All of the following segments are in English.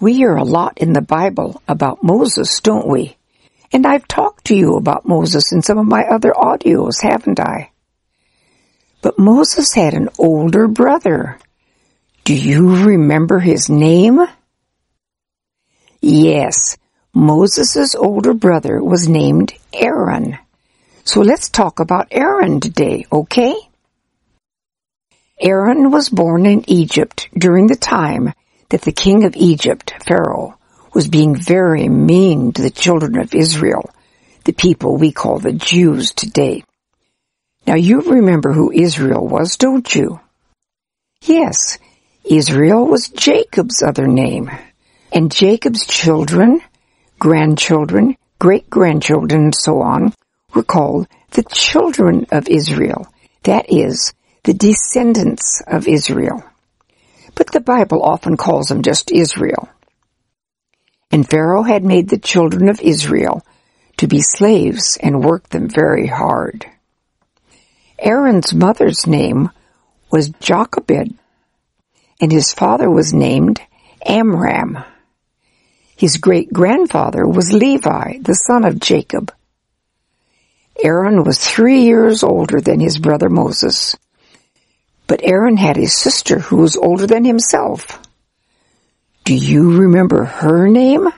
We hear a lot in the Bible about Moses, don't we? And I've talked to you about Moses in some of my other audios, haven't I? But Moses had an older brother. Do you remember his name? Yes, Moses' older brother was named Aaron. So let's talk about Aaron today, okay? Aaron was born in Egypt during the time that the king of Egypt, Pharaoh, was being very mean to the children of Israel, the people we call the Jews today. Now you remember who Israel was, don't you? Yes, Israel was Jacob's other name. And Jacob's children, grandchildren, great-grandchildren, and so on, were called the children of Israel. That is, the descendants of Israel. But the Bible often calls them just Israel. And Pharaoh had made the children of Israel to be slaves and work them very hard. Aaron's mother's name was Jochebed, and his father was named Amram. His great grandfather was Levi, the son of Jacob. Aaron was three years older than his brother Moses. But Aaron had a sister who was older than himself. Do you remember her name?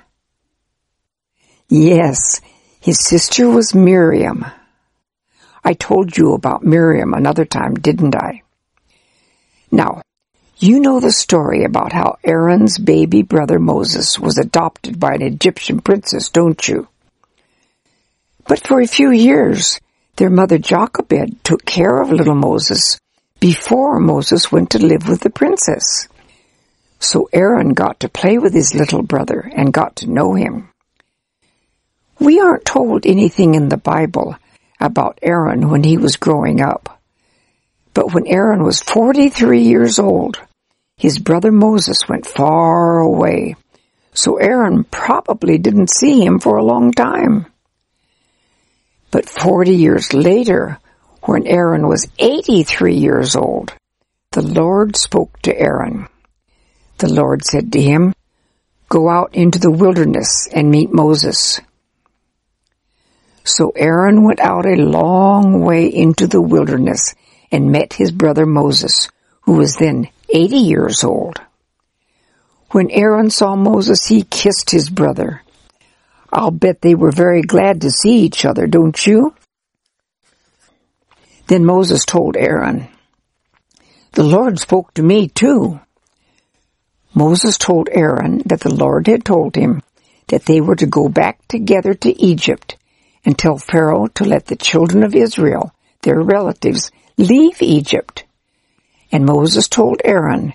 Yes, his sister was Miriam. I told you about Miriam another time, didn't I? Now, you know the story about how Aaron's baby brother Moses was adopted by an Egyptian princess, don't you? But for a few years, their mother Jochebed took care of little Moses before Moses went to live with the princess. So Aaron got to play with his little brother and got to know him. We aren't told anything in the Bible about Aaron when he was growing up. But when Aaron was 43 years old, his brother Moses went far away. So Aaron probably didn't see him for a long time. But 40 years later, when Aaron was 83 years old, the Lord spoke to Aaron. The Lord said to him, Go out into the wilderness and meet Moses. So Aaron went out a long way into the wilderness and met his brother Moses, who was then 80 years old. When Aaron saw Moses, he kissed his brother. I'll bet they were very glad to see each other, don't you? Then Moses told Aaron, The Lord spoke to me too. Moses told Aaron that the Lord had told him that they were to go back together to Egypt and tell Pharaoh to let the children of Israel, their relatives, leave Egypt. And Moses told Aaron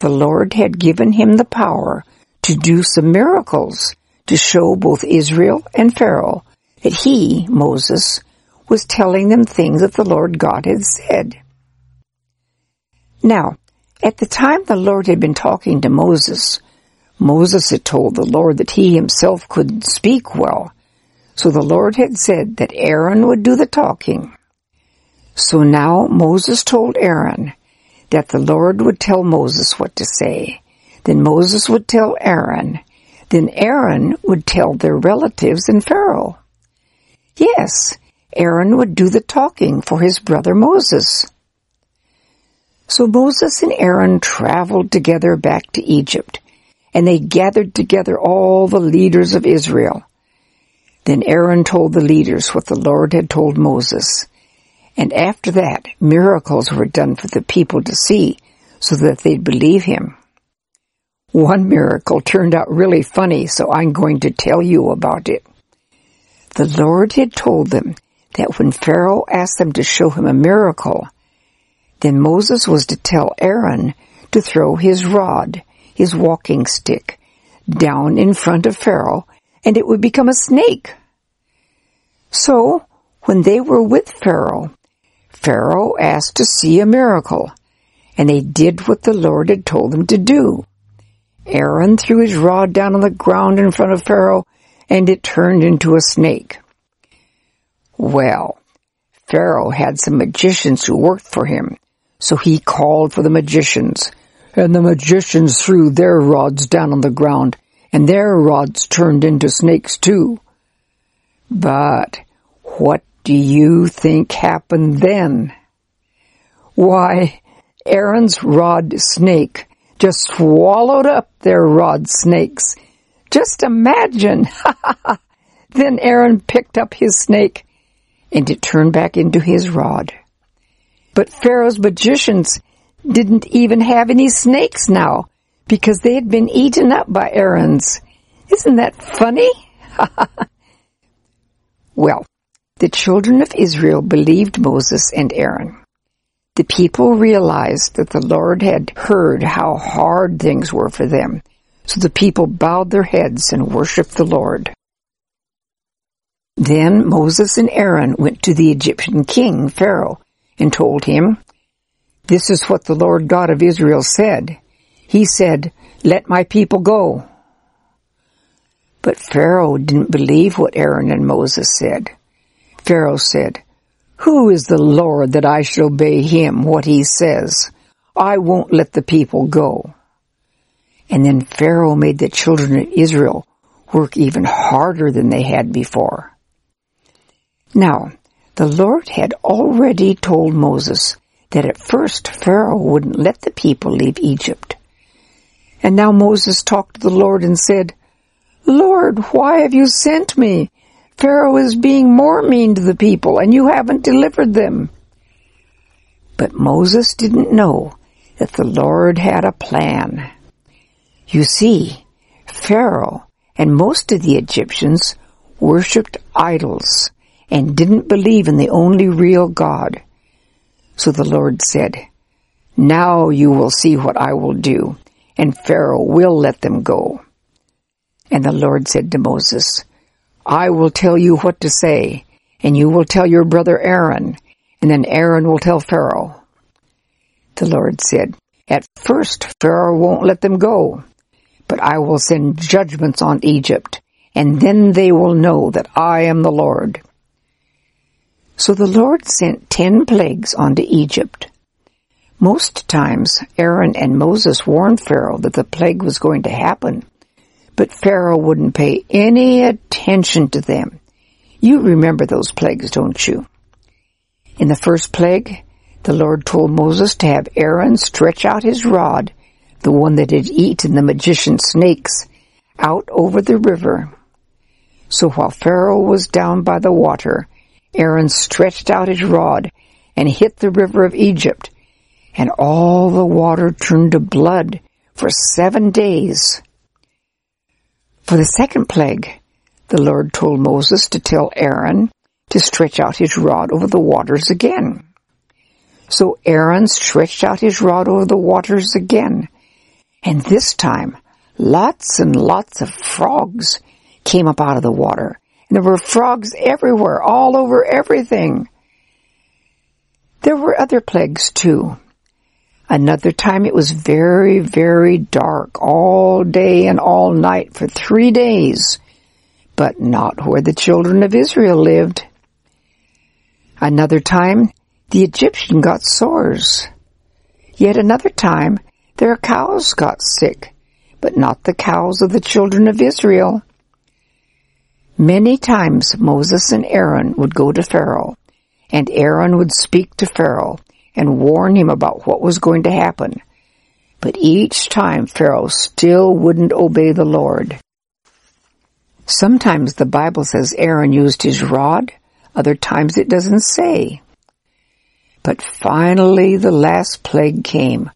the Lord had given him the power to do some miracles to show both Israel and Pharaoh that he, Moses, was telling them things that the Lord God had said. Now, at the time the Lord had been talking to Moses, Moses had told the Lord that he himself couldn't speak well, so the Lord had said that Aaron would do the talking. So now Moses told Aaron that the Lord would tell Moses what to say. Then Moses would tell Aaron. Then Aaron would tell their relatives and Pharaoh. Yes, Aaron would do the talking for his brother Moses. So Moses and Aaron traveled together back to Egypt, and they gathered together all the leaders of Israel. Then Aaron told the leaders what the Lord had told Moses. And after that, miracles were done for the people to see so that they'd believe him. One miracle turned out really funny, so I'm going to tell you about it. The Lord had told them that when Pharaoh asked them to show him a miracle, then Moses was to tell Aaron to throw his rod, his walking stick, down in front of Pharaoh and it would become a snake. So, when they were with Pharaoh, Pharaoh asked to see a miracle, and they did what the Lord had told them to do. Aaron threw his rod down on the ground in front of Pharaoh, and it turned into a snake. Well, Pharaoh had some magicians who worked for him, so he called for the magicians, And the magicians threw their rods down on the ground, and their rods turned into snakes too. But what do you think happened then? Why, Aaron's rod snake just swallowed up their rod snakes. Just imagine! then Aaron picked up his snake and it turned back into his rod. But Pharaoh's magicians didn't even have any snakes now because they had been eaten up by Aaron's. Isn't that funny? well, the children of Israel believed Moses and Aaron. The people realized that the Lord had heard how hard things were for them, so the people bowed their heads and worshiped the Lord. Then Moses and Aaron went to the Egyptian king, Pharaoh, and told him, This is what the Lord God of Israel said. He said, Let my people go. But Pharaoh didn't believe what Aaron and Moses said. Pharaoh said, Who is the Lord that I should obey him what he says? I won't let the people go. And then Pharaoh made the children of Israel work even harder than they had before. Now, the Lord had already told Moses that at first Pharaoh wouldn't let the people leave Egypt. And now Moses talked to the Lord and said, Lord, why have you sent me? Pharaoh is being more mean to the people and you haven't delivered them. But Moses didn't know that the Lord had a plan. You see, Pharaoh and most of the Egyptians worshipped idols and didn't believe in the only real God. So the Lord said, Now you will see what I will do, and Pharaoh will let them go. And the Lord said to Moses, I will tell you what to say, and you will tell your brother Aaron, and then Aaron will tell Pharaoh. The Lord said, At first Pharaoh won't let them go, but I will send judgments on Egypt, and then they will know that I am the Lord. So the Lord sent ten plagues onto Egypt. Most times Aaron and Moses warned Pharaoh that the plague was going to happen, but Pharaoh wouldn't pay any attention to them. You remember those plagues, don't you? In the first plague, the Lord told Moses to have Aaron stretch out his rod, the one that had eaten the magician snakes, out over the river. So while Pharaoh was down by the water, Aaron stretched out his rod and hit the river of Egypt, and all the water turned to blood for seven days. For the second plague, the Lord told Moses to tell Aaron to stretch out his rod over the waters again. So Aaron stretched out his rod over the waters again, and this time lots and lots of frogs came up out of the water, there were frogs everywhere, all over everything. There were other plagues too. Another time it was very, very dark all day and all night for three days, but not where the children of Israel lived. Another time the Egyptian got sores. Yet another time their cows got sick, but not the cows of the children of Israel. Many times Moses and Aaron would go to Pharaoh, and Aaron would speak to Pharaoh and warn him about what was going to happen. But each time Pharaoh still wouldn't obey the Lord. Sometimes the Bible says Aaron used his rod, other times it doesn't say. But finally the last plague came,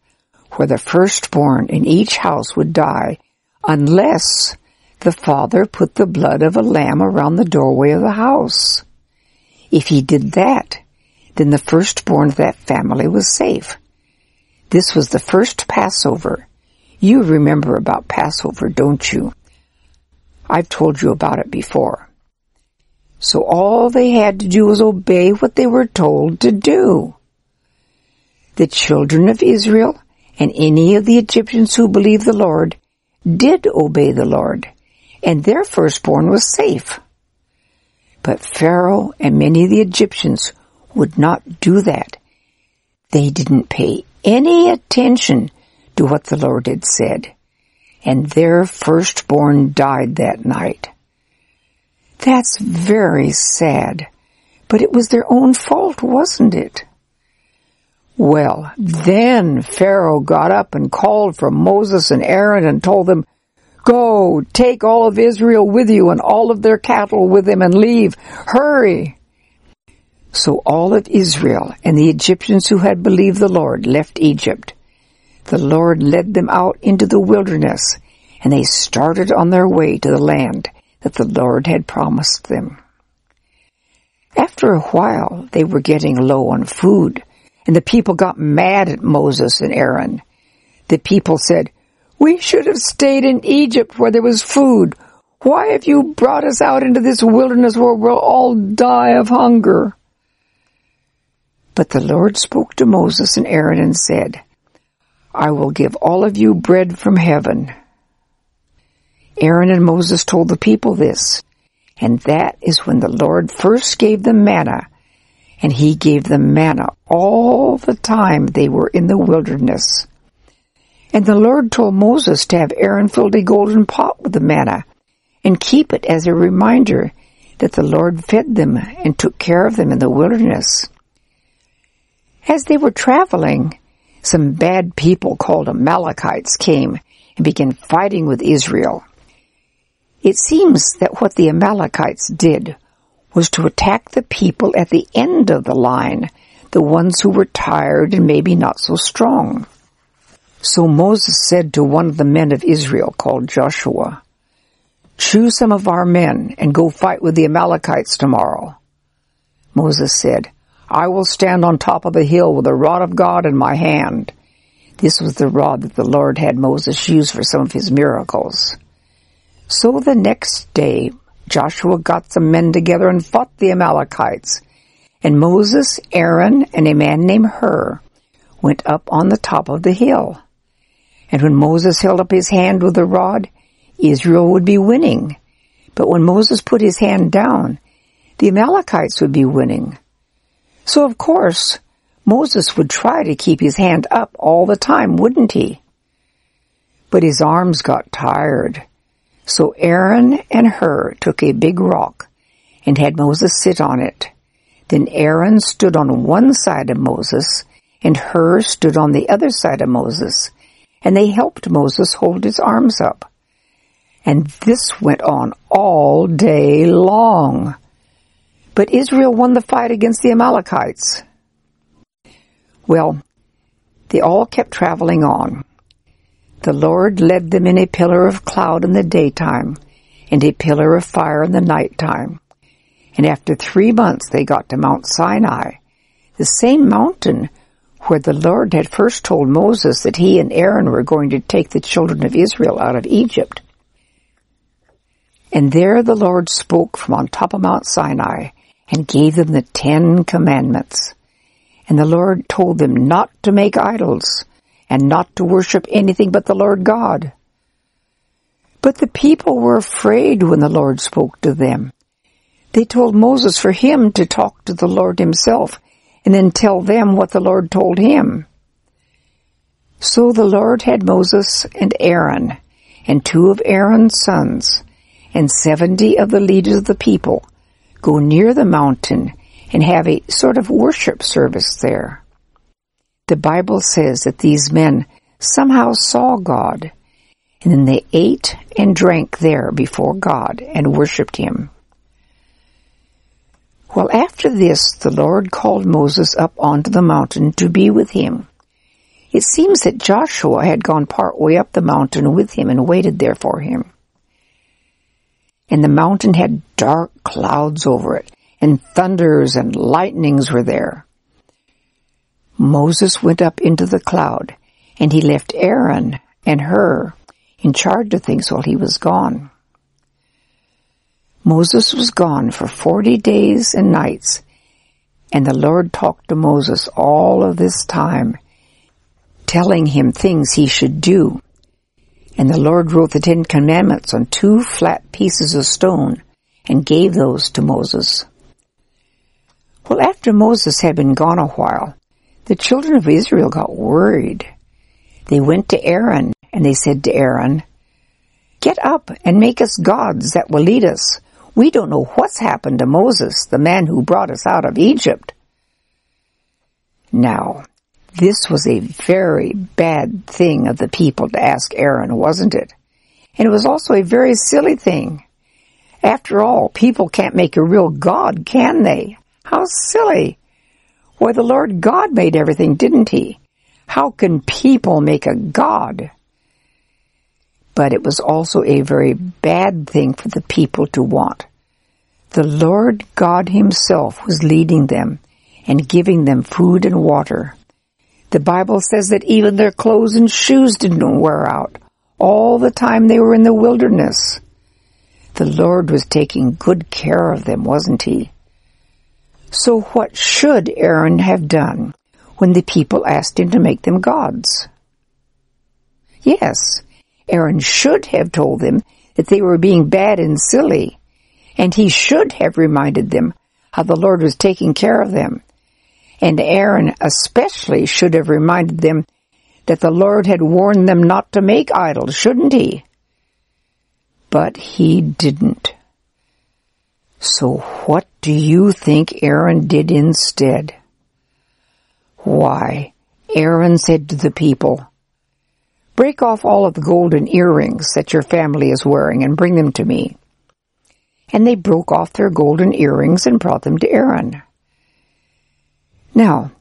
where the firstborn in each house would die, unless the father put the blood of a lamb around the doorway of the house. If he did that, then the firstborn of that family was safe. This was the first Passover. You remember about Passover, don't you? I've told you about it before. So all they had to do was obey what they were told to do. The children of Israel and any of the Egyptians who believed the Lord did obey the Lord and their firstborn was safe. But Pharaoh and many of the Egyptians would not do that. They didn't pay any attention to what the Lord had said, and their firstborn died that night. That's very sad, but it was their own fault, wasn't it? Well, then Pharaoh got up and called for Moses and Aaron and told them, Go, take all of Israel with you and all of their cattle with them and leave. Hurry! So all of Israel and the Egyptians who had believed the Lord left Egypt. The Lord led them out into the wilderness and they started on their way to the land that the Lord had promised them. After a while, they were getting low on food and the people got mad at Moses and Aaron. The people said, We should have stayed in Egypt where there was food. Why have you brought us out into this wilderness where we'll all die of hunger? But the Lord spoke to Moses and Aaron and said, I will give all of you bread from heaven. Aaron and Moses told the people this, and that is when the Lord first gave them manna and he gave them manna all the time they were in the wilderness. And the Lord told Moses to have Aaron fill a golden pot with the manna and keep it as a reminder that the Lord fed them and took care of them in the wilderness. As they were traveling, some bad people called Amalekites came and began fighting with Israel. It seems that what the Amalekites did was to attack the people at the end of the line, the ones who were tired and maybe not so strong. So Moses said to one of the men of Israel called Joshua, Choose some of our men and go fight with the Amalekites tomorrow. Moses said, I will stand on top of the hill with the rod of God in my hand. This was the rod that the Lord had Moses use for some of his miracles. So the next day, Joshua got some men together and fought the Amalekites. And Moses, Aaron, and a man named Hur went up on the top of the hill. And when Moses held up his hand with the rod, Israel would be winning. But when Moses put his hand down, the Amalekites would be winning. So of course, Moses would try to keep his hand up all the time, wouldn't he? But his arms got tired so Aaron and Hur took a big rock and had Moses sit on it. Then Aaron stood on one side of Moses and Hur stood on the other side of Moses and they helped Moses hold his arms up. And this went on all day long. But Israel won the fight against the Amalekites. Well, they all kept traveling on. The Lord led them in a pillar of cloud in the daytime and a pillar of fire in the night time. And after three months they got to Mount Sinai, the same mountain where the Lord had first told Moses that he and Aaron were going to take the children of Israel out of Egypt. And there the Lord spoke from on top of Mount Sinai and gave them the Ten Commandments. And the Lord told them not to make idols and not to worship anything but the Lord God. But the people were afraid when the Lord spoke to them. They told Moses for him to talk to the Lord himself and then tell them what the Lord told him. So the Lord had Moses and Aaron and two of Aaron's sons and seventy of the leaders of the people go near the mountain and have a sort of worship service there. The Bible says that these men somehow saw God, and then they ate and drank there before God and worshipped Him. Well, after this, the Lord called Moses up onto the mountain to be with him. It seems that Joshua had gone part way up the mountain with him and waited there for him. And the mountain had dark clouds over it, and thunders and lightnings were there. Moses went up into the cloud, and he left Aaron and Hur in charge of things while he was gone. Moses was gone for forty days and nights, and the Lord talked to Moses all of this time, telling him things he should do. And the Lord wrote the Ten Commandments on two flat pieces of stone and gave those to Moses. Well, after Moses had been gone a while, the children of Israel got worried. They went to Aaron and they said to Aaron, Get up and make us gods that will lead us. We don't know what's happened to Moses, the man who brought us out of Egypt. Now, this was a very bad thing of the people to ask Aaron, wasn't it? And it was also a very silly thing. After all, people can't make a real God, can they? How silly. Why, the Lord God made everything, didn't he? How can people make a God? But it was also a very bad thing for the people to want. The Lord God himself was leading them and giving them food and water. The Bible says that even their clothes and shoes didn't wear out all the time they were in the wilderness. The Lord was taking good care of them, wasn't he? So what should Aaron have done when the people asked him to make them gods? Yes, Aaron should have told them that they were being bad and silly, and he should have reminded them how the Lord was taking care of them. And Aaron especially should have reminded them that the Lord had warned them not to make idols, shouldn't he? But he didn't. So what do you think Aaron did instead? Why, Aaron said to the people, Break off all of the golden earrings that your family is wearing and bring them to me. And they broke off their golden earrings and brought them to Aaron. Now,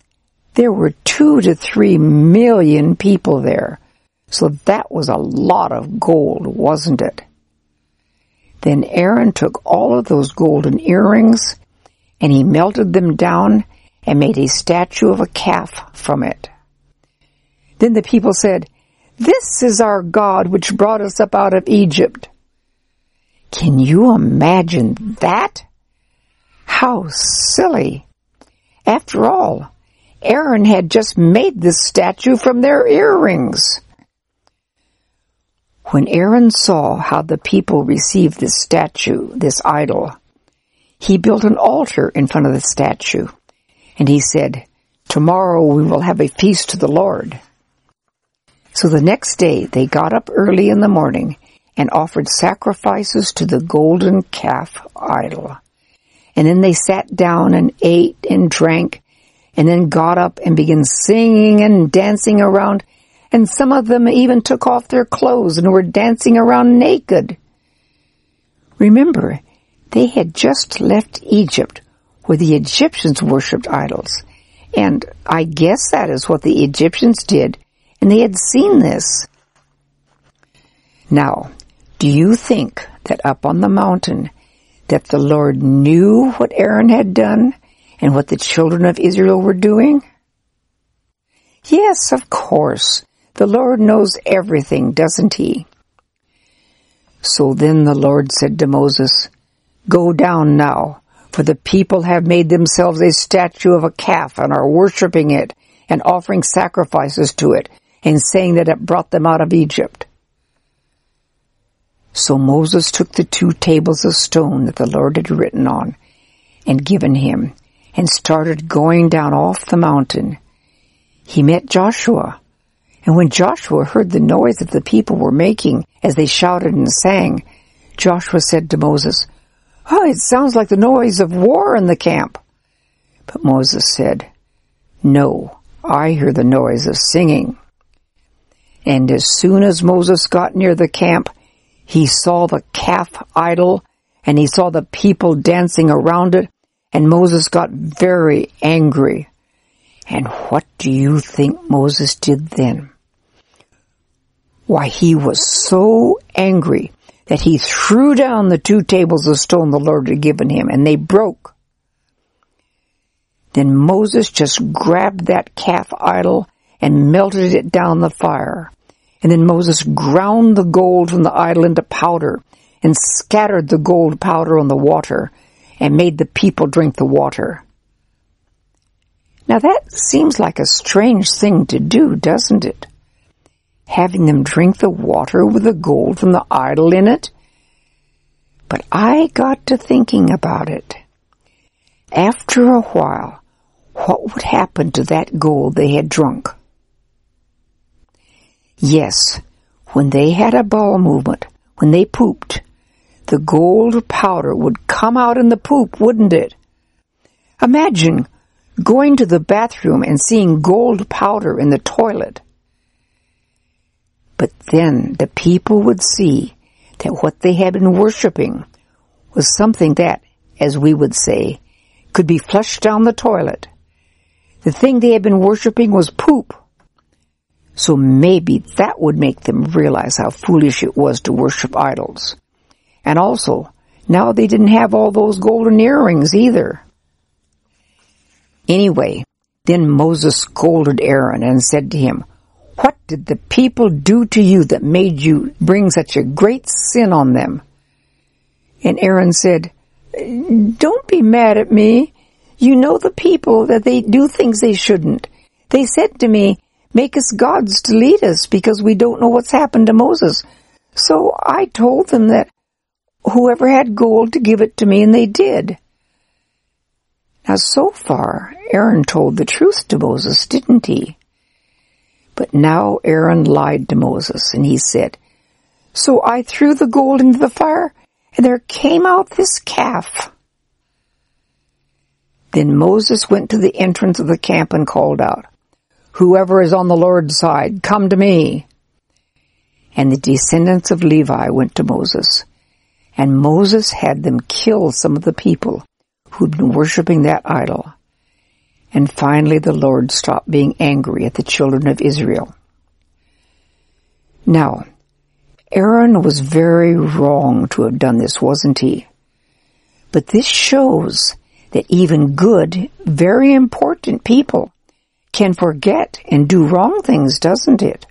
there were two to three million people there, so that was a lot of gold, wasn't it? Then Aaron took all of those golden earrings and he melted them down and made a statue of a calf from it. Then the people said, This is our God which brought us up out of Egypt. Can you imagine that? How silly. After all, Aaron had just made this statue from their earrings. When Aaron saw how the people received this statue, this idol, he built an altar in front of the statue, and he said, Tomorrow we will have a feast to the Lord. So the next day they got up early in the morning and offered sacrifices to the golden calf idol. And then they sat down and ate and drank, and then got up and began singing and dancing around and some of them even took off their clothes and were dancing around naked. Remember, they had just left Egypt, where the Egyptians worshipped idols. And I guess that is what the Egyptians did, and they had seen this. Now, do you think that up on the mountain that the Lord knew what Aaron had done and what the children of Israel were doing? Yes, of course. The Lord knows everything, doesn't he? So then the Lord said to Moses, Go down now, for the people have made themselves a statue of a calf and are worshipping it and offering sacrifices to it and saying that it brought them out of Egypt. So Moses took the two tables of stone that the Lord had written on and given him and started going down off the mountain. He met Joshua and when Joshua heard the noise that the people were making as they shouted and sang, Joshua said to Moses, Oh, it sounds like the noise of war in the camp. But Moses said, No, I hear the noise of singing. And as soon as Moses got near the camp, he saw the calf idol and he saw the people dancing around it and Moses got very angry. And what do you think Moses did then? Why, he was so angry that he threw down the two tables of stone the Lord had given him, and they broke. Then Moses just grabbed that calf idol and melted it down the fire. And then Moses ground the gold from the idol into powder and scattered the gold powder on the water and made the people drink the water. Now that seems like a strange thing to do, doesn't it? having them drink the water with the gold from the idol in it. But I got to thinking about it. After a while, what would happen to that gold they had drunk? Yes, when they had a bowel movement, when they pooped, the gold powder would come out in the poop, wouldn't it? Imagine going to the bathroom and seeing gold powder in the toilet. But then the people would see that what they had been worshiping was something that, as we would say, could be flushed down the toilet. The thing they had been worshiping was poop. So maybe that would make them realize how foolish it was to worship idols. And also, now they didn't have all those golden earrings either. Anyway, then Moses scolded Aaron and said to him, What did the people do to you that made you bring such a great sin on them? And Aaron said, Don't be mad at me. You know the people that they do things they shouldn't. They said to me, Make us gods to lead us because we don't know what's happened to Moses. So I told them that whoever had gold to give it to me and they did. Now so far, Aaron told the truth to Moses, didn't he? But now Aaron lied to Moses and he said, So I threw the gold into the fire and there came out this calf. Then Moses went to the entrance of the camp and called out, Whoever is on the Lord's side, come to me. And the descendants of Levi went to Moses, and Moses had them kill some of the people who'd been worshiping that idol. And finally the Lord stopped being angry at the children of Israel. Now, Aaron was very wrong to have done this, wasn't he? But this shows that even good, very important people can forget and do wrong things, doesn't it?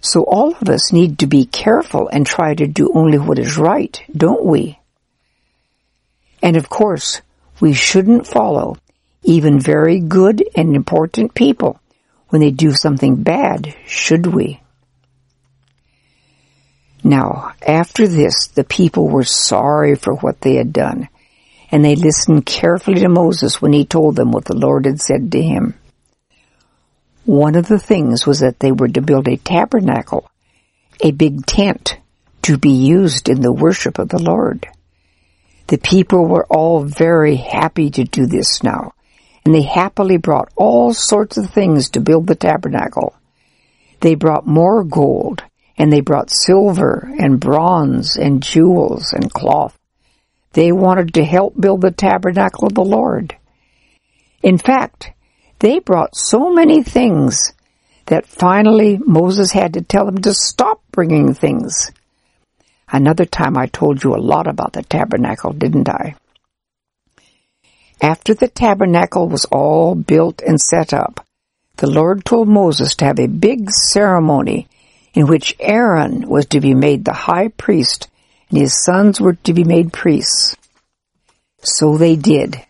So all of us need to be careful and try to do only what is right, don't we? And of course, we shouldn't follow even very good and important people when they do something bad, should we? Now, after this, the people were sorry for what they had done, and they listened carefully to Moses when he told them what the Lord had said to him. One of the things was that they were to build a tabernacle, a big tent, to be used in the worship of the Lord. The people were all very happy to do this now, and they happily brought all sorts of things to build the tabernacle. They brought more gold, and they brought silver and bronze and jewels and cloth. They wanted to help build the tabernacle of the Lord. In fact, they brought so many things that finally Moses had to tell them to stop bringing things. Another time I told you a lot about the tabernacle, didn't I? After the tabernacle was all built and set up, the Lord told Moses to have a big ceremony in which Aaron was to be made the high priest his sons were to be made priests. So they did.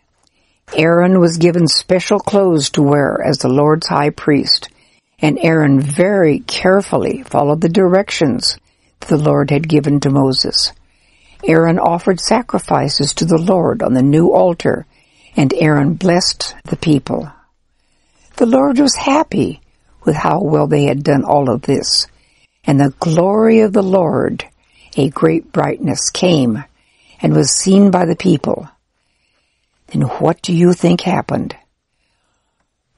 Aaron was given special clothes to wear as the Lord's high priest, and Aaron very carefully followed the directions the Lord had given to Moses. Aaron offered sacrifices to the Lord on the new altar, and Aaron blessed the people. The Lord was happy with how well they had done all of this, and the glory of the Lord, a great brightness, came and was seen by the people. Then what do you think happened?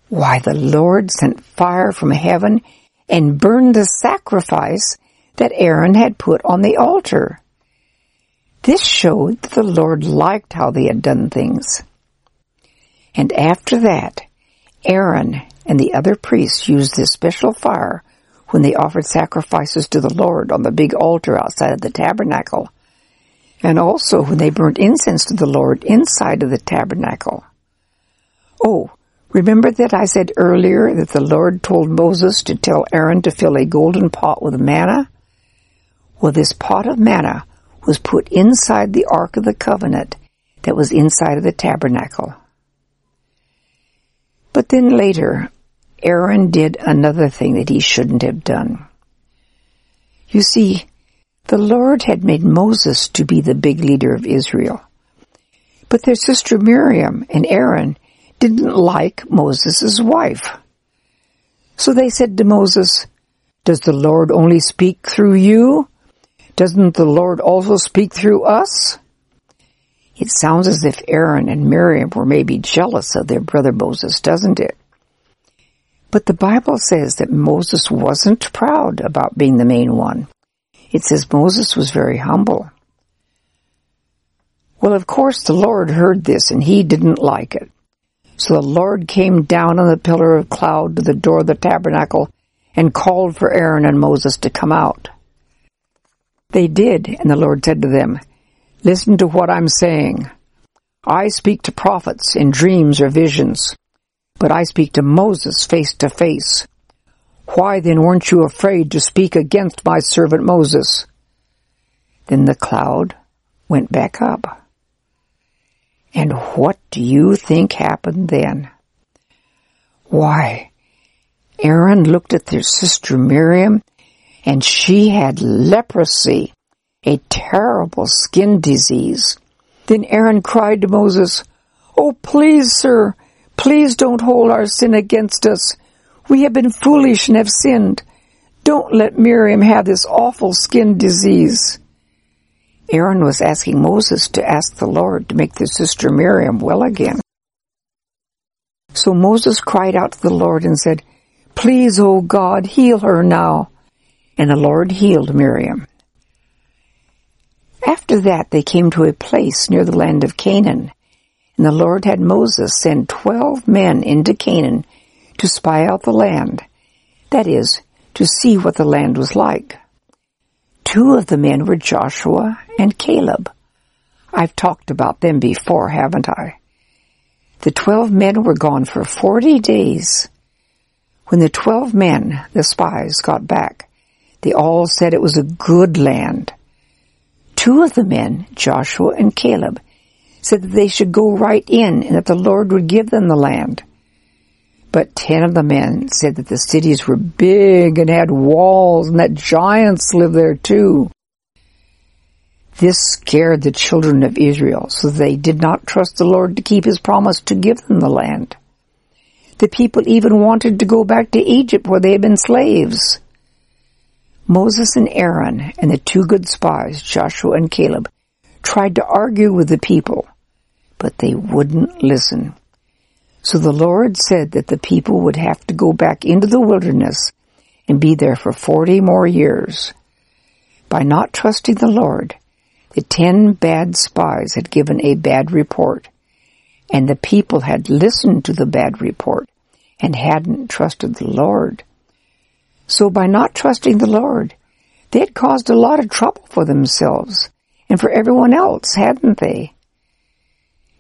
Why, the Lord sent fire from heaven and burned the sacrifice that Aaron had put on the altar. This showed that the Lord liked how they had done things. And after that, Aaron and the other priests used this special fire when they offered sacrifices to the Lord on the big altar outside of the tabernacle, and also when they burnt incense to the Lord inside of the tabernacle. Oh, remember that I said earlier that the Lord told Moses to tell Aaron to fill a golden pot with manna? Well, this pot of manna was put inside the Ark of the Covenant that was inside of the tabernacle. But then later, Aaron did another thing that he shouldn't have done. You see, the Lord had made Moses to be the big leader of Israel. But their sister Miriam and Aaron didn't like Moses' wife. So they said to Moses, Does the Lord only speak through you? Doesn't the Lord also speak through us? It sounds as if Aaron and Miriam were maybe jealous of their brother Moses, doesn't it? But the Bible says that Moses wasn't proud about being the main one. It says Moses was very humble. Well, of course, the Lord heard this and he didn't like it. So the Lord came down on the pillar of cloud to the door of the tabernacle and called for Aaron and Moses to come out. They did, and the Lord said to them, Listen to what I'm saying. I speak to prophets in dreams or visions, but I speak to Moses face to face. Why then weren't you afraid to speak against my servant Moses? Then the cloud went back up. And what do you think happened then? Why, Aaron looked at their sister Miriam and she had leprosy, a terrible skin disease. Then Aaron cried to Moses, Oh, please, sir, please don't hold our sin against us. We have been foolish and have sinned. Don't let Miriam have this awful skin disease. Aaron was asking Moses to ask the Lord to make their sister Miriam well again. So Moses cried out to the Lord and said, Please, O God, heal her now. And the Lord healed Miriam. After that they came to a place near the land of Canaan, and the Lord had Moses send twelve men into Canaan to spy out the land, that is, to see what the land was like. Two of the men were Joshua and Caleb. I've talked about them before, haven't I? The twelve men were gone for forty days. When the twelve men, the spies, got back, they all said it was a good land. Two of the men, Joshua and Caleb, said that they should go right in and that the Lord would give them the land. But ten of the men said that the cities were big and had walls and that giants lived there too. This scared the children of Israel, so they did not trust the Lord to keep his promise to give them the land. The people even wanted to go back to Egypt where they had been slaves. Moses and Aaron and the two good spies, Joshua and Caleb, tried to argue with the people, but they wouldn't listen. So the Lord said that the people would have to go back into the wilderness and be there for forty more years. By not trusting the Lord, the ten bad spies had given a bad report, and the people had listened to the bad report and hadn't trusted the Lord. So by not trusting the Lord, they had caused a lot of trouble for themselves and for everyone else, hadn't they?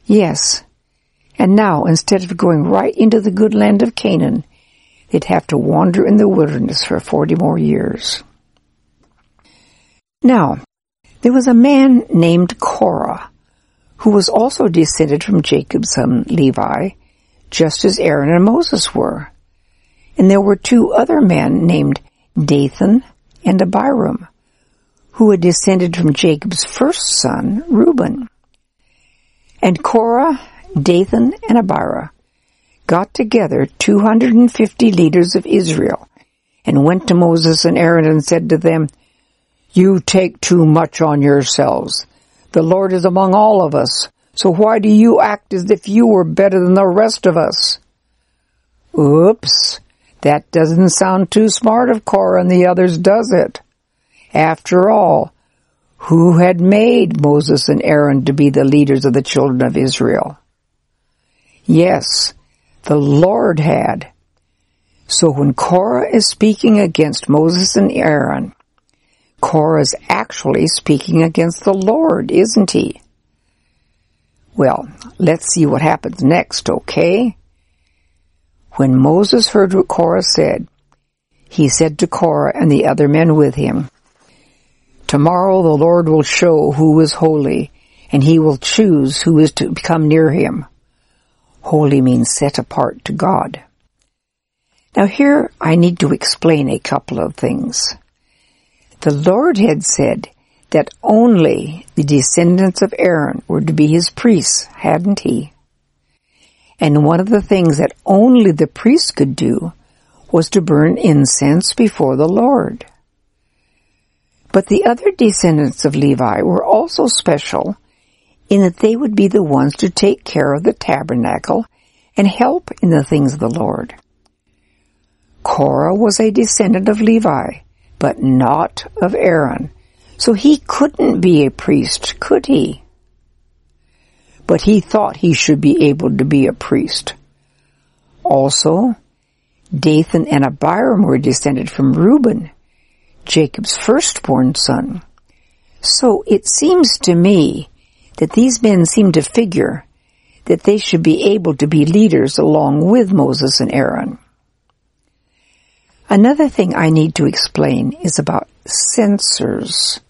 Yes. And now, instead of going right into the good land of Canaan, they'd have to wander in the wilderness for 40 more years. Now, there was a man named Korah, who was also descended from Jacob's son Levi, just as Aaron and Moses were. And there were two other men named Dathan and Abiram, who had descended from Jacob's first son, Reuben. And Korah, Dathan, and Abiram got together 250 leaders of Israel and went to Moses and Aaron and said to them, You take too much on yourselves. The Lord is among all of us. So why do you act as if you were better than the rest of us? Oops. That doesn't sound too smart of Korah and the others, does it? After all, who had made Moses and Aaron to be the leaders of the children of Israel? Yes, the Lord had. So when Korah is speaking against Moses and Aaron, Korah is actually speaking against the Lord, isn't he? Well, let's see what happens next, okay? When Moses heard what Korah said, he said to Korah and the other men with him, Tomorrow the Lord will show who is holy, and he will choose who is to come near him. Holy means set apart to God. Now here I need to explain a couple of things. The Lord had said that only the descendants of Aaron were to be his priests, hadn't he? And one of the things that only the priests could do was to burn incense before the Lord. But the other descendants of Levi were also special in that they would be the ones to take care of the tabernacle and help in the things of the Lord. Korah was a descendant of Levi, but not of Aaron, so he couldn't be a priest, could he? But he thought he should be able to be a priest. Also, Dathan and Abiram were descended from Reuben, Jacob's firstborn son. So it seems to me that these men seem to figure that they should be able to be leaders along with Moses and Aaron. Another thing I need to explain is about censers.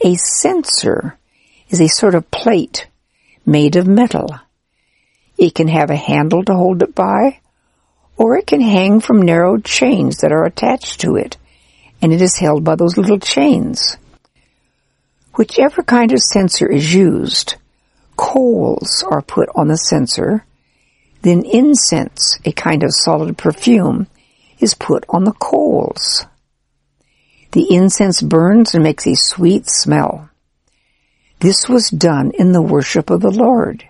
A censer is a sort of plate made of metal. It can have a handle to hold it by, or it can hang from narrow chains that are attached to it, and it is held by those little chains. Whichever kind of censer is used, coals are put on the censer, then incense, a kind of solid perfume, is put on the coals. The incense burns and makes a sweet smell. This was done in the worship of the Lord.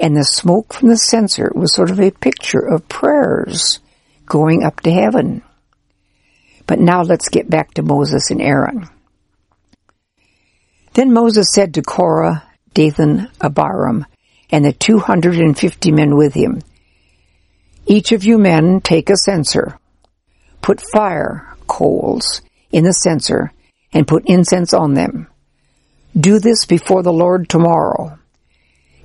And the smoke from the censer was sort of a picture of prayers going up to heaven. But now let's get back to Moses and Aaron. Then Moses said to Korah, Dathan, Abiram, and the 250 men with him, Each of you men take a censer, put fire, coals, in the censer, and put incense on them. Do this before the Lord tomorrow.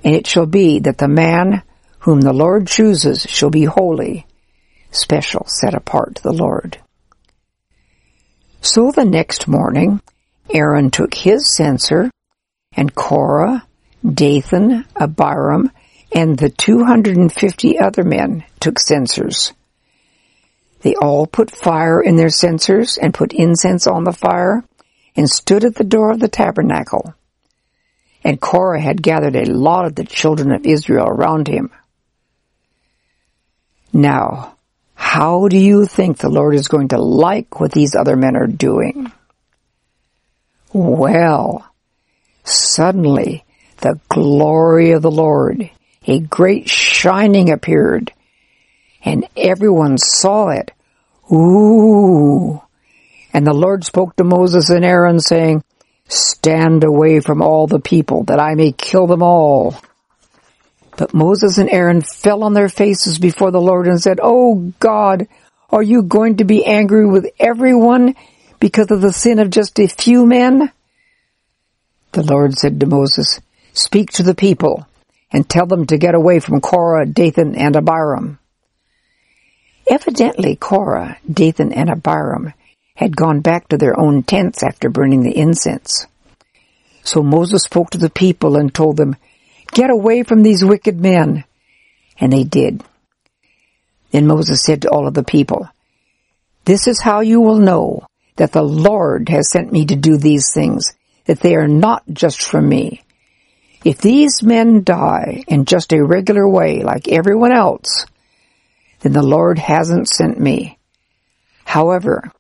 And it shall be that the man whom the Lord chooses shall be holy, special, set apart to the Lord. So the next morning, Aaron took his censer, and Korah, Dathan, Abiram, and the 250 other men took censers. They all put fire in their censers and put incense on the fire and stood at the door of the tabernacle. And Korah had gathered a lot of the children of Israel around him. Now, how do you think the Lord is going to like what these other men are doing? Well, suddenly the glory of the Lord, a great shining appeared, and everyone saw it. Ooh! And the Lord spoke to Moses and Aaron saying, Stand away from all the people, that I may kill them all. But Moses and Aaron fell on their faces before the Lord and said, Oh God, are you going to be angry with everyone because of the sin of just a few men? The Lord said to Moses, Speak to the people and tell them to get away from Korah, Dathan, and Abiram. Evidently Korah, Dathan, and Abiram had gone back to their own tents after burning the incense. So Moses spoke to the people and told them, Get away from these wicked men. And they did. Then Moses said to all of the people, This is how you will know that the Lord has sent me to do these things, that they are not just from me. If these men die in just a regular way like everyone else, then the Lord hasn't sent me. However,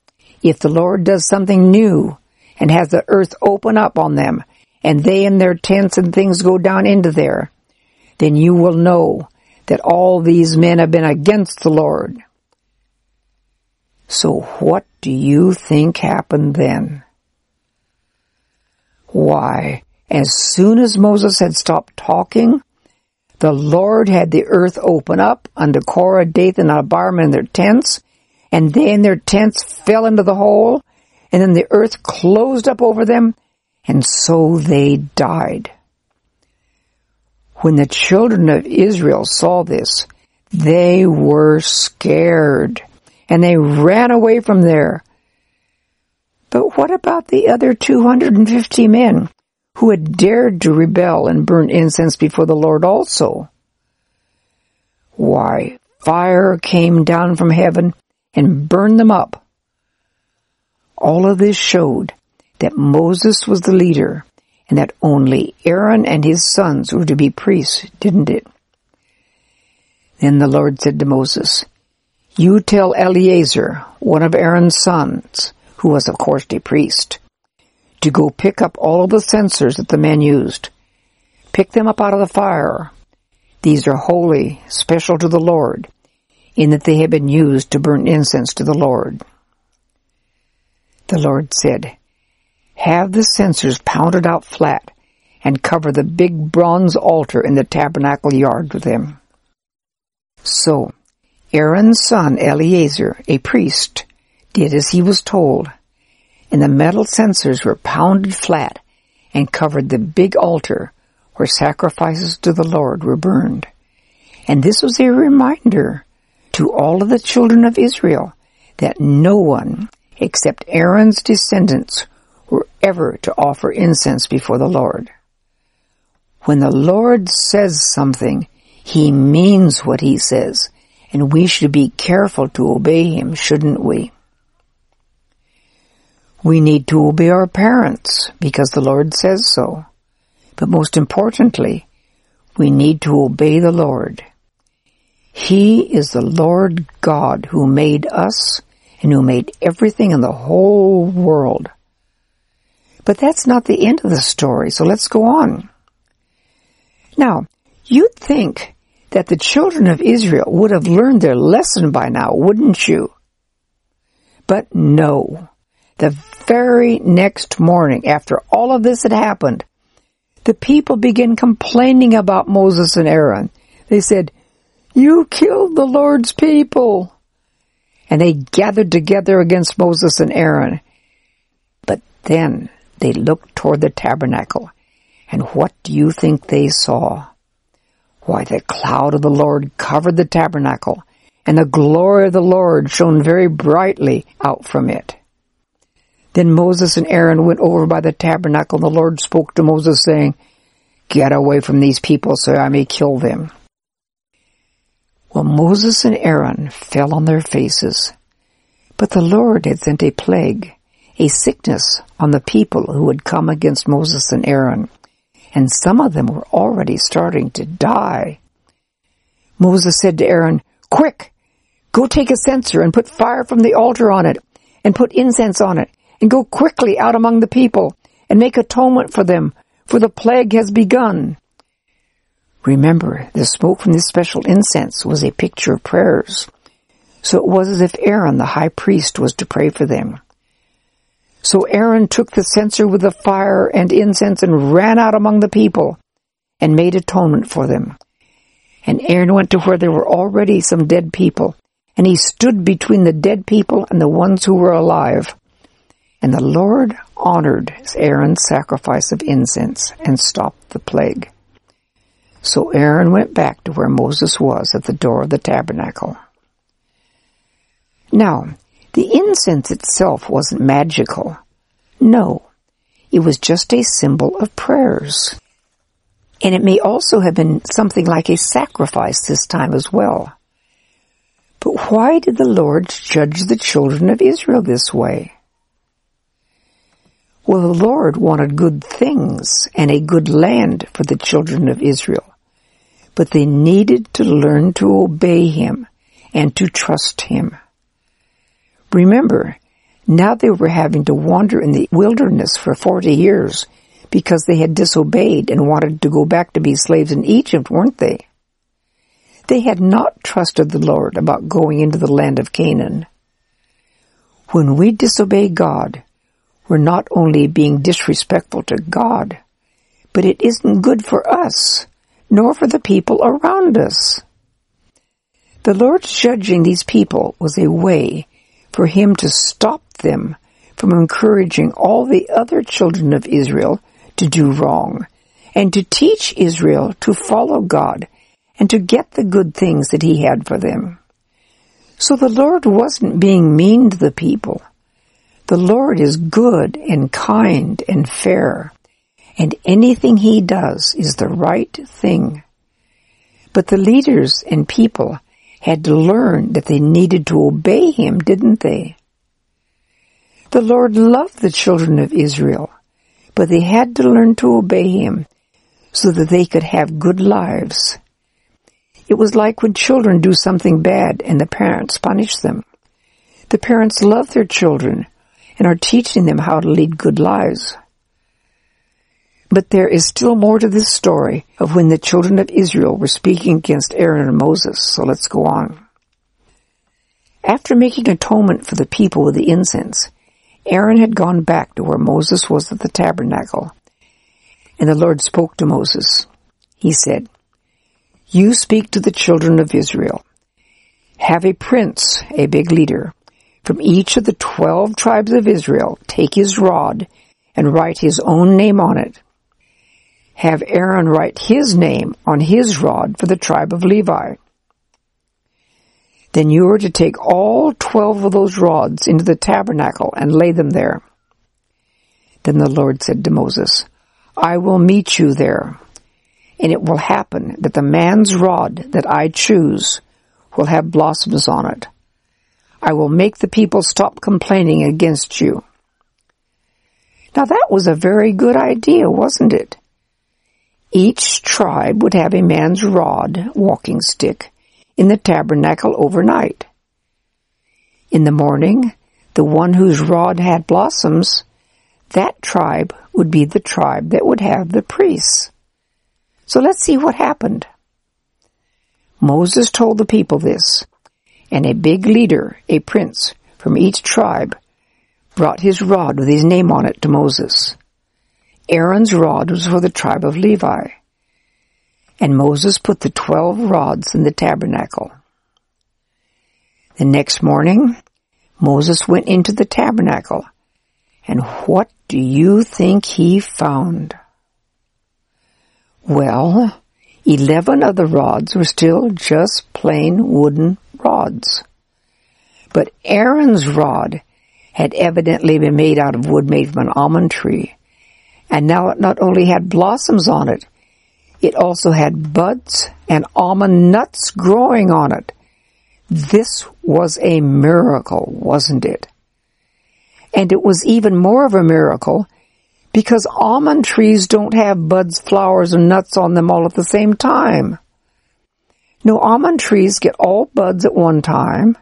if the Lord does something new and has the earth open up on them, and they and their tents and things go down into there, then you will know that all these men have been against the Lord. So what do you think happened then? Why, as soon as Moses had stopped talking, the Lord had the earth open up unto Korah, Dathan, and Abiram in their tents, and they and their tents fell into the hole, and then the earth closed up over them, and so they died. When the children of Israel saw this, they were scared, and they ran away from there. But what about the other 250 men who had dared to rebel and burn incense before the Lord also? Why, fire came down from heaven and burned them up. All of this showed that Moses was the leader and that only Aaron and his sons were to be priests, didn't it? Then the Lord said to Moses, You tell Eleazar, one of Aaron's sons, who was of course a priest, to go pick up all the censers that the men used. Pick them up out of the fire. These are holy, special to the Lord, in that they have been used to burn incense to the Lord. The Lord said, Have the censers pounded out flat and cover the big bronze altar in the tabernacle yard with them. So, Aaron's son Eleazar, a priest, did as he was told, and the metal censers were pounded flat and covered the big altar where sacrifices to the Lord were burned. And this was a reminder to all of the children of Israel that no one except Aaron's descendants ever to offer incense before the Lord. When the Lord says something, He means what He says, and we should be careful to obey Him, shouldn't we? We need to obey our parents because the Lord says so. But most importantly, we need to obey the Lord. He is the Lord God who made us and who made everything in the whole world. But that's not the end of the story, so let's go on. Now, you'd think that the children of Israel would have learned their lesson by now, wouldn't you? But no. The very next morning, after all of this had happened, the people began complaining about Moses and Aaron. They said, You killed the Lord's people. And they gathered together against Moses and Aaron. But then they looked toward the tabernacle. And what do you think they saw? Why, the cloud of the Lord covered the tabernacle, and the glory of the Lord shone very brightly out from it. Then Moses and Aaron went over by the tabernacle, and the Lord spoke to Moses, saying, Get away from these people so I may kill them. Well, Moses and Aaron fell on their faces, but the Lord had sent a plague, a sickness on the people who had come against Moses and Aaron, and some of them were already starting to die. Moses said to Aaron, Quick! Go take a censer and put fire from the altar on it, and put incense on it, and go quickly out among the people and make atonement for them, for the plague has begun. Remember, the smoke from this special incense was a picture of prayers. So it was as if Aaron, the high priest, was to pray for them. So Aaron took the censer with the fire and incense and ran out among the people and made atonement for them. And Aaron went to where there were already some dead people, and he stood between the dead people and the ones who were alive. And the Lord honored Aaron's sacrifice of incense and stopped the plague. So Aaron went back to where Moses was at the door of the tabernacle. Now, the incense itself wasn't magical. No, it was just a symbol of prayers. And it may also have been something like a sacrifice this time as well. But why did the Lord judge the children of Israel this way? Well, the Lord wanted good things and a good land for the children of Israel, but they needed to learn to obey Him and to trust Him. Remember, now they were having to wander in the wilderness for 40 years because they had disobeyed and wanted to go back to be slaves in Egypt, weren't they? They had not trusted the Lord about going into the land of Canaan. When we disobey God, we're not only being disrespectful to God, but it isn't good for us, nor for the people around us. The Lord's judging these people was a way for him to stop them from encouraging all the other children of Israel to do wrong, and to teach Israel to follow God and to get the good things that he had for them. So the Lord wasn't being mean to the people. The Lord is good and kind and fair, and anything He does is the right thing. But the leaders and people had to learn that they needed to obey Him, didn't they? The Lord loved the children of Israel, but they had to learn to obey Him so that they could have good lives. It was like when children do something bad and the parents punish them. The parents love their children and are teaching them how to lead good lives. But there is still more to this story of when the children of Israel were speaking against Aaron and Moses, so let's go on. After making atonement for the people with the incense, Aaron had gone back to where Moses was at the tabernacle. And the Lord spoke to Moses. He said, You speak to the children of Israel. Have a prince, a big leader, from each of the twelve tribes of Israel take his rod and write his own name on it. Have Aaron write his name on his rod for the tribe of Levi. Then you are to take all twelve of those rods into the tabernacle and lay them there. Then the Lord said to Moses, I will meet you there, and it will happen that the man's rod that I choose will have blossoms on it. I will make the people stop complaining against you. Now that was a very good idea, wasn't it? Each tribe would have a man's rod, walking stick, in the tabernacle overnight. In the morning, the one whose rod had blossoms, that tribe would be the tribe that would have the priests. So let's see what happened. Moses told the people this, and a big leader, a prince from each tribe, brought his rod with his name on it to Moses. Aaron's rod was for the tribe of Levi. And Moses put the twelve rods in the tabernacle. The next morning, Moses went into the tabernacle, and what do you think he found? Well, eleven of the rods were still just plain wooden rods. But Aaron's rod had evidently been made out of wood made from an almond tree, and now it not only had blossoms on it, it also had buds and almond nuts growing on it. This was a miracle, wasn't it? And it was even more of a miracle because almond trees don't have buds, flowers, and nuts on them all at the same time. No, almond trees get all buds at one time.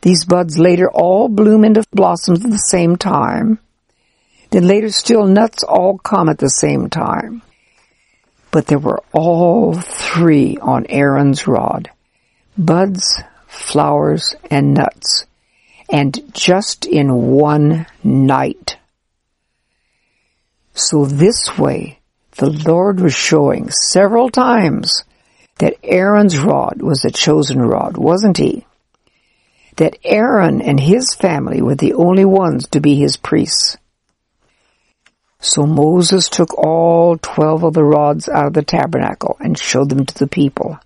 These buds later all bloom into blossoms at the same time. Then later still nuts all come at the same time. But there were all three on Aaron's rod. Buds, flowers, and nuts. And just in one night. So this way, the Lord was showing several times that Aaron's rod was the chosen rod, wasn't he? That Aaron and his family were the only ones to be his priests. So Moses took all twelve of the rods out of the tabernacle and showed them to the people.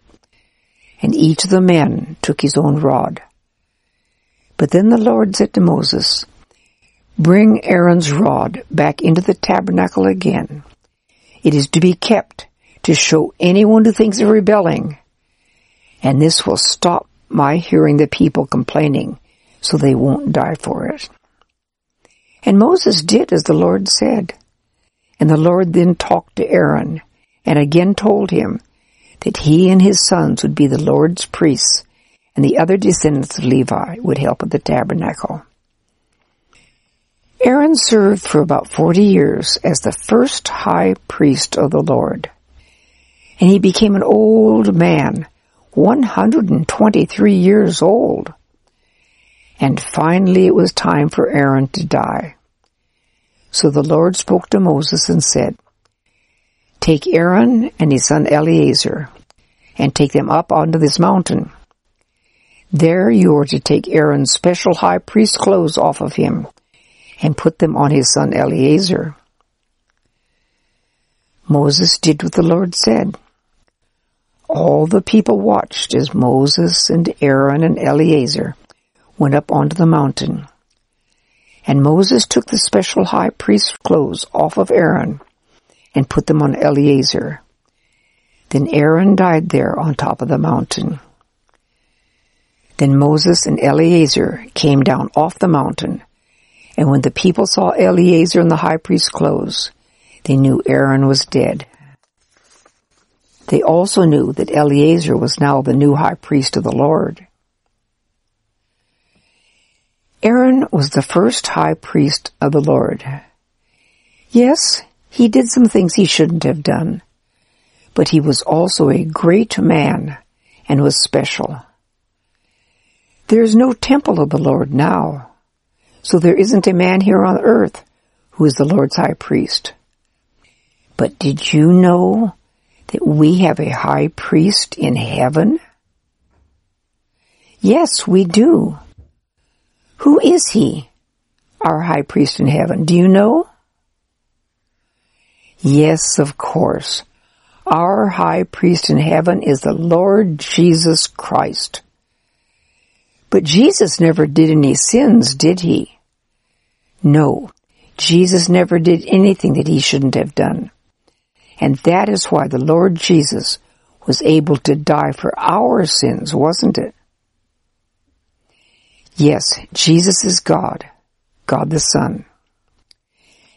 And each of the men took his own rod. But then the Lord said to Moses, Bring Aaron's rod back into the tabernacle again. It is to be kept to show anyone who thinks of rebelling. And this will stop my hearing the people complaining so they won't die for it. And Moses did as the Lord said. And the Lord then talked to Aaron and again told him that he and his sons would be the Lord's priests and the other descendants of Levi would help at the tabernacle. Aaron served for about 40 years as the first high priest of the Lord. And he became an old man, 123 years old. And finally it was time for Aaron to die. So the Lord spoke to Moses and said, Take Aaron and his son Eleazar, and take them up onto this mountain. There you are to take Aaron's special high priest clothes off of him, and put them on his son Eleazar. Moses did what the Lord said. All the people watched as Moses and Aaron and Eleazar went up onto the mountain. And Moses took the special high priest's clothes off of Aaron and put them on Eleazar. Then Aaron died there on top of the mountain. Then Moses and Eleazar came down off the mountain, and when the people saw Eleazar in the high priest's clothes, they knew Aaron was dead. They also knew that Eleazar was now the new high priest of the Lord. Aaron was the first high priest of the Lord. Yes, he did some things he shouldn't have done, but he was also a great man and was special. There is no temple of the Lord now, so there isn't a man here on earth who is the Lord's high priest. But did you know that we have a high priest in heaven? Yes, we do. Who is he? Our high priest in heaven. Do you know? Yes, of course. Our high priest in heaven is the Lord Jesus Christ. But Jesus never did any sins, did he? No. Jesus never did anything that he shouldn't have done. And that is why the Lord Jesus was able to die for our sins, wasn't it? Yes, Jesus is God, God the Son.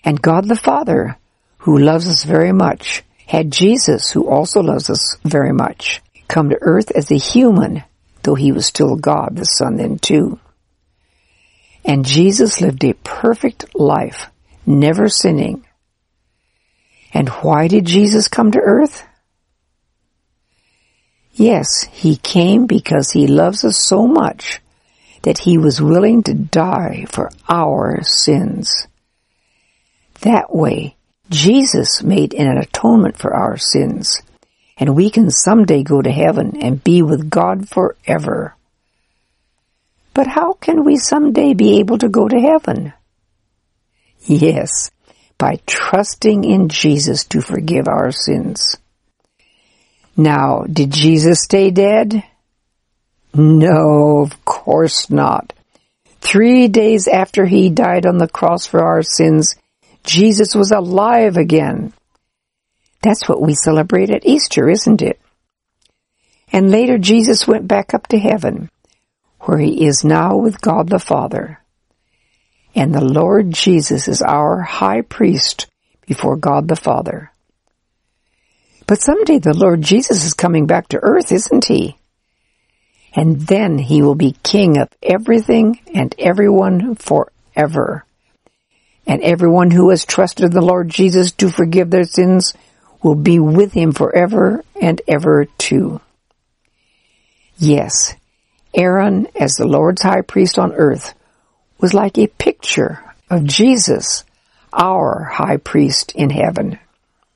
And God the Father, who loves us very much, had Jesus, who also loves us very much, come to earth as a human, though he was still God the Son then too. And Jesus lived a perfect life, never sinning, and why did Jesus come to earth? Yes, he came because he loves us so much that he was willing to die for our sins. That way, Jesus made an atonement for our sins, and we can someday go to heaven and be with God forever. But how can we someday be able to go to heaven? Yes, by trusting in Jesus to forgive our sins. Now, did Jesus stay dead? No, of course not. Three days after he died on the cross for our sins, Jesus was alive again. That's what we celebrate at Easter, isn't it? And later Jesus went back up to heaven, where he is now with God the Father and the Lord Jesus is our high priest before God the Father. But someday the Lord Jesus is coming back to earth, isn't he? And then he will be king of everything and everyone forever. And everyone who has trusted the Lord Jesus to forgive their sins will be with him forever and ever too. Yes, Aaron, as the Lord's high priest on earth, was like a picture of Jesus, our high priest in heaven.